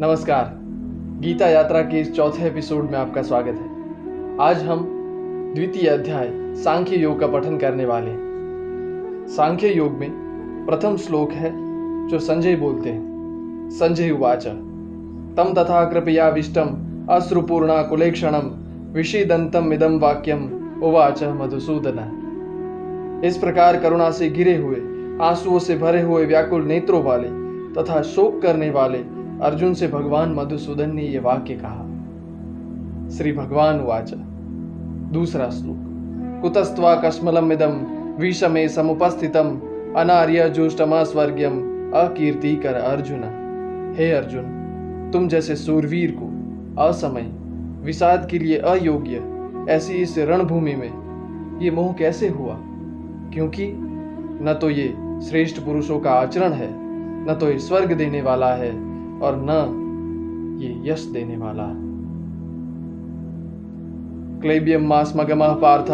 नमस्कार। गीता यात्रा के इस चौथे एपिसोड में आपका स्वागत है। आज हम द्वितीय अध्याय, सांख्य योग का पठन करने वाले हैं। सांख्य योग में प्रथम श्लोक है, जो संजय बोलते हैं। संजय उवाच। तम तथा कृपया विष्टम अश्रुपूर्णा कुलेक्षणम विषिदंतम इदम वाक्यम उवाच मधुसूदन। इस प्रकार करुणा से घिरे हुए, आंसुओं से भरे हुए व्याकुल नेत्रों वाले तथा शोक करने वाले अर्जुन से भगवान मधुसूदन ने यह वाक्य कहा। श्री भगवान वाच दूसरा श्लोक। कुतस्त्वा कश्मलम इदम विषमे समुपस्थितम, अनार्य जुष्टमा स्वर्गम अकीर्ति कर अर्जुन। हे अर्जुन, तुम जैसे सूरवीर को असमय, विषाद के लिए अयोग्य, ऐसी इस रणभूमि में ये मोह कैसे हुआ? क्योंकि न तो ये श्रेष्ठ पुरुषों का आचरण है, न तो ये स्वर्ग देने वाला है। और न ये यश देने वाला। क्लेबियम मास्मगम पार्थ,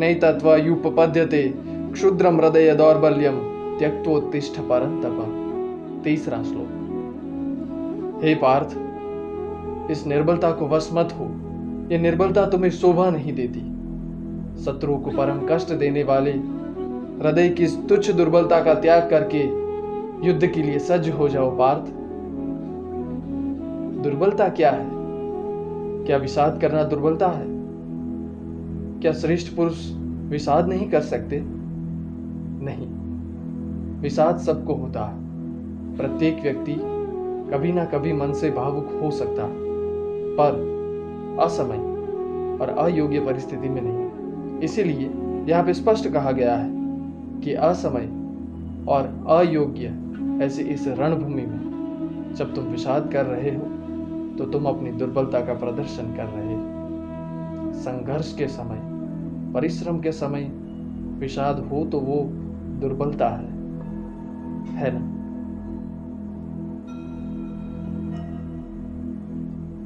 नई तत्व युपपद्यते, क्षुद्रम हृदय दौर्बल्यम, त्यक्तोत्तिष्ठ परंतप। तीसरा श्लोक। हे पार्थ, इस निर्बलता को वश मत हो। यह निर्बलता तुम्हें शोभा नहीं देती। शत्रु को परम कष्ट देने वाले, हृदय की तुच्छ दुर्बलता का त्याग करके युद्ध के लिए सज्ज हो जाओ पार्थ। दुर्बलता क्या है? क्या विषाद करना दुर्बलता है? क्या श्रेष्ठ पुरुष विषाद नहीं कर सकते? नहीं। विषाद सबको होता है। प्रत्येक व्यक्ति कभी ना कभी मन से भावुक हो सकता है। पर असमय और अयोग्य परिस्थिति में नहीं। इसीलिए यहाँ पे स्पष्ट कहा गया है कि असमय और अयोग्य ऐसे इस रणभूमि में जब तुम विषाद कर रहे हो तो तुम अपनी दुर्बलता का प्रदर्शन कर रहे हो। संघर्ष के समय, परिश्रम के समय विषाद हो तो वो दुर्बलता है। है ना?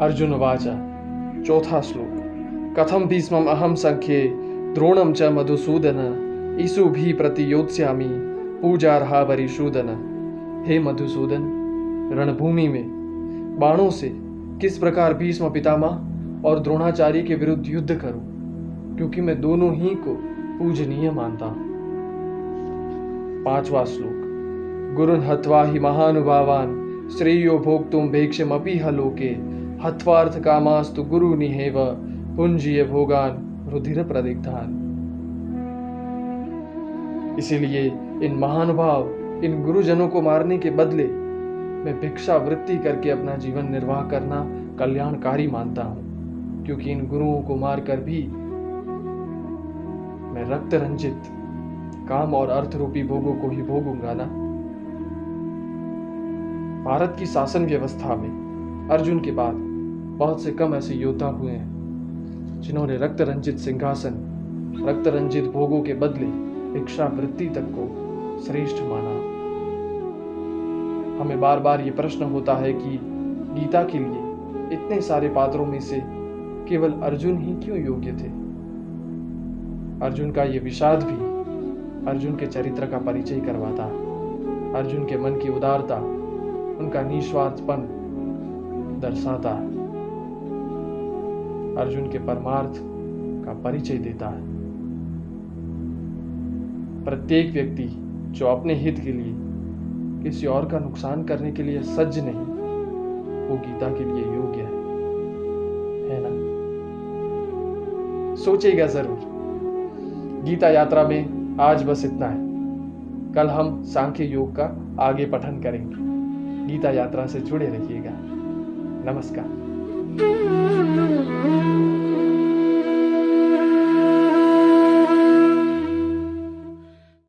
अर्जुन वाचा, चौथा श्लोक। कथम भीष्म अहम संख्ये द्रोणम च मधुसूदन। ईसु भी प्रतियोत्स्यामी पूजा रहा बरिशूदन हे मधुसूदन, रणभूमि में बाणों से किस प्रकार भीष्म पितामह और द्रोणाचार्य के विरुद्ध युद्ध करूँ? क्योंकि मैं दोनों ही को पूजनीय मानता हूँ। पांचवा श्लोक। गुरुन हत्वा ही महानुभावान, श्रेयो भोक्तुम भेक्षमपि हलोके हत्वार्थ कामास्तु गुरु निहेव पुंजीय भोगान रुधिर प्रदिग्धान इसीलिए इन महानुभाव इन गुरुजनों को मारने के बदले मैं भिक्षा वृत्ति करके अपना जीवन निर्वाह करना कल्याणकारी मानता हूँ, क्योंकि इन गुरुओं को मारकर भी मैं रक्त रंजित, काम और अर्थ रूपी भोगों को ही भोगूँगा ना? भारत की शासन व्यवस्था में अर्जुन के बाद बहुत से कम ऐसे योद्धा हुए हैं, जिन्होंने रक्त रंजित सिंहासन, रक्त रंजित भोगों के बदले भिक्षा वृत्ति तक को श्रेष्ठ माना। हमें बार बार ये प्रश्न होता है कि गीता के लिए इतने सारे पात्रों में से केवल अर्जुन ही क्यों योग्य थे? अर्जुन का ये विषाद भी अर्जुन के चरित्र का परिचय करवाता। अर्जुन के मन की उदारता, उनका निस्वार्थपन दर्शाता। है अर्जुन के परमार्थ का परिचय देता है। प्रत्येक व्यक्ति जो अपने हित के लिए किसी और का नुकसान करने के लिए सज्ज नहीं, वो गीता के लिए योग्य है। है ना? सोचेगा ज़रूर। गीता यात्रा में आज बस इतना है। कल हम सांख्य योग का आगे पठन करेंगे। गीता यात्रा से जुड़े रहिएगा। नमस्कार।